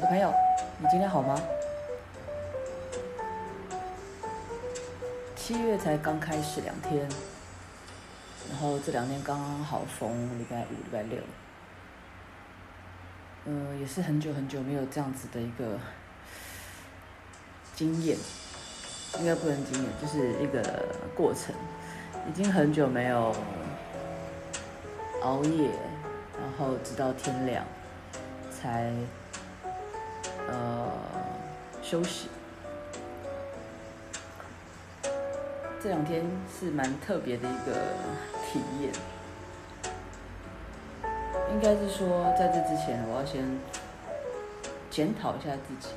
我的朋友，你今天好吗？七月才刚开始两天，然后这两天刚刚好逢礼拜五、礼拜六，嗯、也是很久很久没有这样子的一个经验，应该不能经验，就是一个过程，已经很久没有熬夜，然后直到天亮才呃休息。这两天是蛮特别的一个体验，应该是说在这之前，我要先检讨一下自己，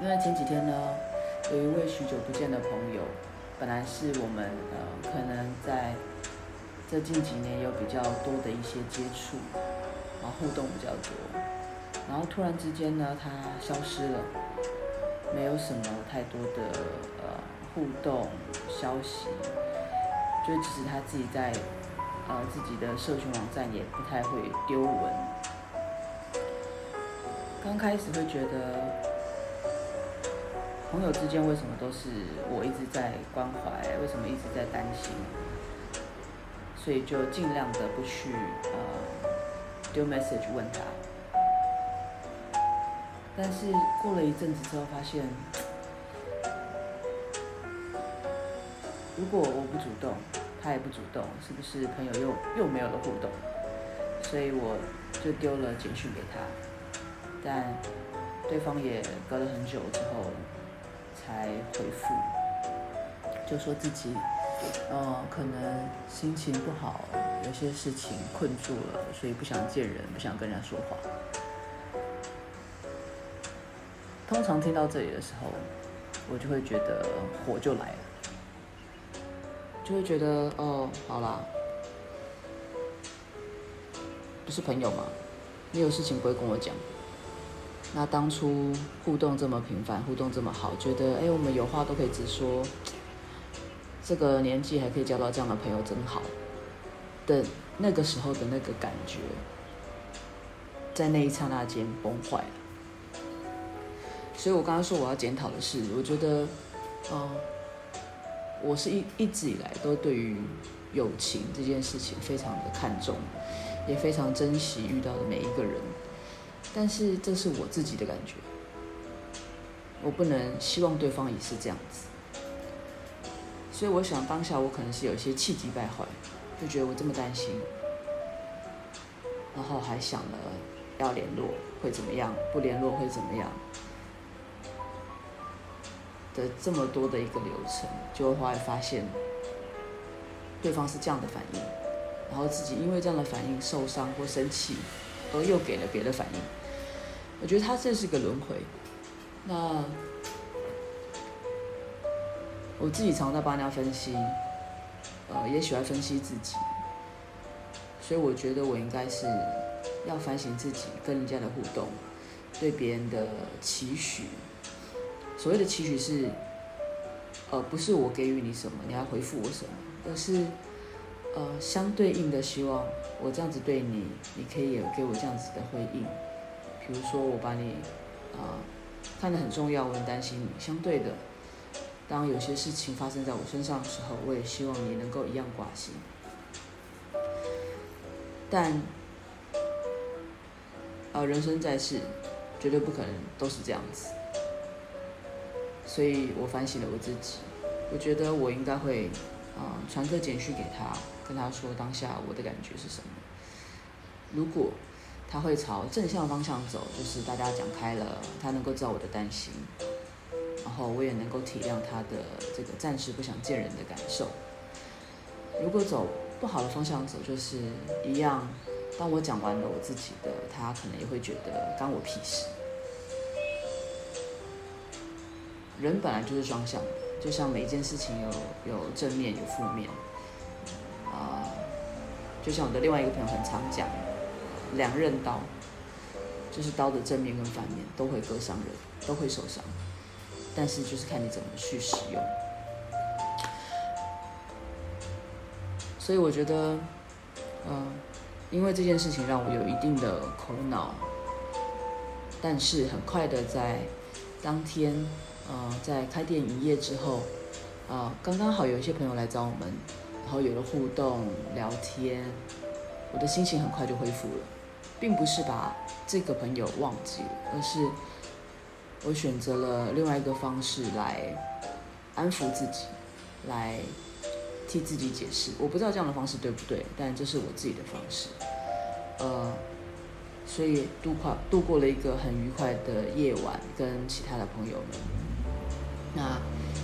因为前几天呢，有一位许久不见的朋友，本来是我们呃可能在这近几年有比较多的一些接触，然后互动比较多，然后突然之间呢，他消失了，没有什么太多的呃。互动消息，就其实他自己在呃自己的社群网站也不太会丢文。刚开始会觉得朋友之间为什么都是我一直在关怀，为什么一直在担心，所以就尽量的不去呃丢 message 问他。但是过了一阵子之后，发现。如果我不主动，他也不主动，是不是朋友又又没有了互动？所以我就丢了简讯给他，但对方也隔了很久之后才回复，就说自己呃可能心情不好，有些事情困住了，所以不想见人，不想跟人家说话。通常听到这里的时候，我就会觉得火就来了。就会觉得哦，好啦，不是朋友吗？你有事情不会跟我讲。那当初互动这么频繁，互动这么好，觉得哎，我们有话都可以直说，这个年纪还可以交到这样的朋友，真好。的那个时候的那个感觉，在那一刹那间崩坏了。所以我刚刚说我要检讨的是，我觉得，嗯。我是一一直以来都对于友情这件事情非常的看重，也非常珍惜遇到的每一个人。但是这是我自己的感觉，我不能希望对方也是这样子。所以我想当下我可能是有一些气急败坏，就觉得我这么担心，然后还想了要联络会怎么样，不联络会怎么样。的这么多的一个流程，就会后来发现，对方是这样的反应，然后自己因为这样的反应受伤或生气，而又给了别的反应。我觉得他这是个轮回。那我自己常常在帮人家分析，呃，也喜欢分析自己，所以我觉得我应该是要反省自己跟人家的互动，对别人的期许。所谓的期许是，呃，不是我给予你什么，你要回复我什么，而是，呃，相对应的希望我这样子对你，你可以有给我这样子的回应。比如说，我把你，啊、看得很重要，我很担心你。相对的，当有些事情发生在我身上的时候，我也希望你能够一样挂心。但，呃，人生在世，绝对不可能都是这样子。所以我反省了我自己，我觉得我应该会，啊、传个简讯给他，跟他说当下我的感觉是什么。如果他会朝正向方向走，就是大家讲开了，他能够知道我的担心，然后我也能够体谅他的这个暂时不想见人的感受。如果走不好的方向走，就是一样，当我讲完了我自己的，他可能也会觉得关我屁事。人本来就是双向的，就像每一件事情有有正面有负面，啊、就像我的另外一个朋友很常讲，两刃刀，就是刀的正面跟反面都会割伤人，都会受伤，但是就是看你怎么去使用。所以我觉得，嗯、因为这件事情让我有一定的苦恼，但是很快的在当天，呃，在开店营业之后，啊、呃，刚刚好有一些朋友来找我们，然后有了互动聊天，我的心情很快就恢复了，并不是把这个朋友忘记了，而是我选择了另外一个方式来安抚自己，来替自己解释。我不知道这样的方式对不对，但这是我自己的方式，呃。所以度过度过了一个很愉快的夜晚，跟其他的朋友们。那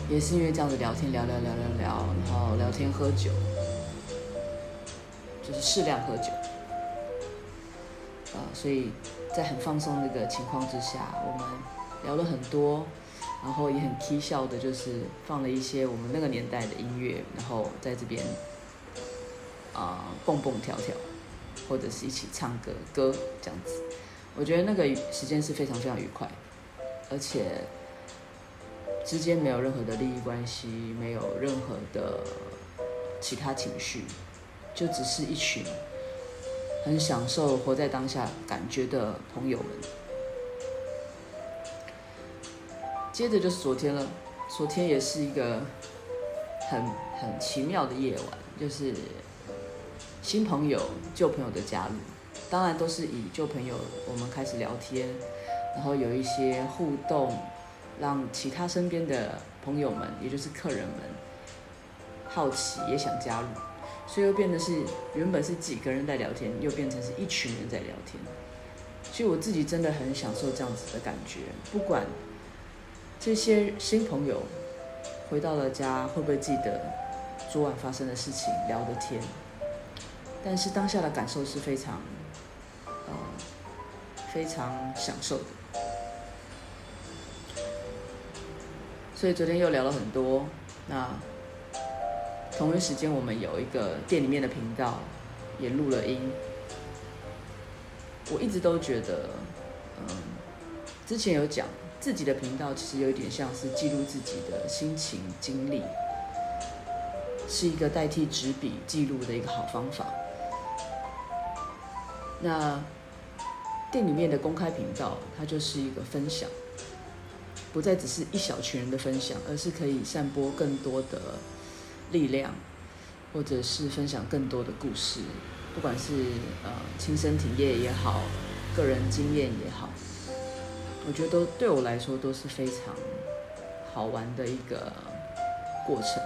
也是因为这样子聊天，聊聊聊聊聊，然后聊天喝酒，就是适量喝酒。呃，所以在很放松的一个情况之下，我们聊了很多，然后也很起笑的，就是放了一些我们那个年代的音乐，然后在这边啊、蹦蹦跳跳。或者是一起唱歌歌这样子，我觉得那个时间是非常非常愉快，而且之间没有任何的利益关系，没有任何的其他情绪，就只是一群很享受活在当下感觉的朋友们。接着就是昨天了，昨天也是一个很很奇妙的夜晚，就是。新朋友、旧朋友的加入，当然都是以旧朋友我们开始聊天，然后有一些互动，让其他身边的朋友们，也就是客人们好奇，也想加入，所以又变得是原本是几个人在聊天，又变成是一群人在聊天。所以我自己真的很享受这样子的感觉，不管这些新朋友回到了家，会不会记得昨晚发生的事情，聊的天。但是当下的感受是非常，呃，非常享受的。所以昨天又聊了很多。那同一时间，我们有一个店里面的频道也录了音。我一直都觉得，嗯，之前有讲自己的频道其实有一点像是记录自己的心情经历，是一个代替纸笔记录的一个好方法。那店里面的公开频道，它就是一个分享，不再只是一小群人的分享，而是可以散播更多的力量，或者是分享更多的故事，不管是呃亲身体验也好，个人经验也好，我觉得都对我来说都是非常好玩的一个过程。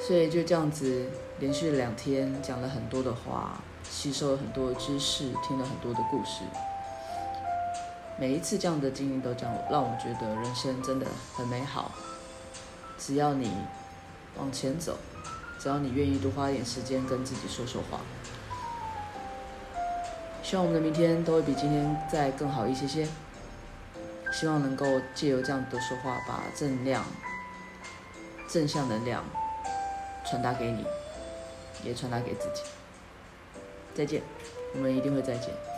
所以就这样子连续两天讲了很多的话。吸收了很多的知识，听了很多的故事。每一次这样的经历都让我觉得人生真的很美好。只要你往前走，只要你愿意多花一点时间跟自己说说话。希望我们的明天都会比今天再更好一些些。希望能够借由这样的说话，把正量、正向能量传达给你，也传达给自己。再见，我们一定会再见。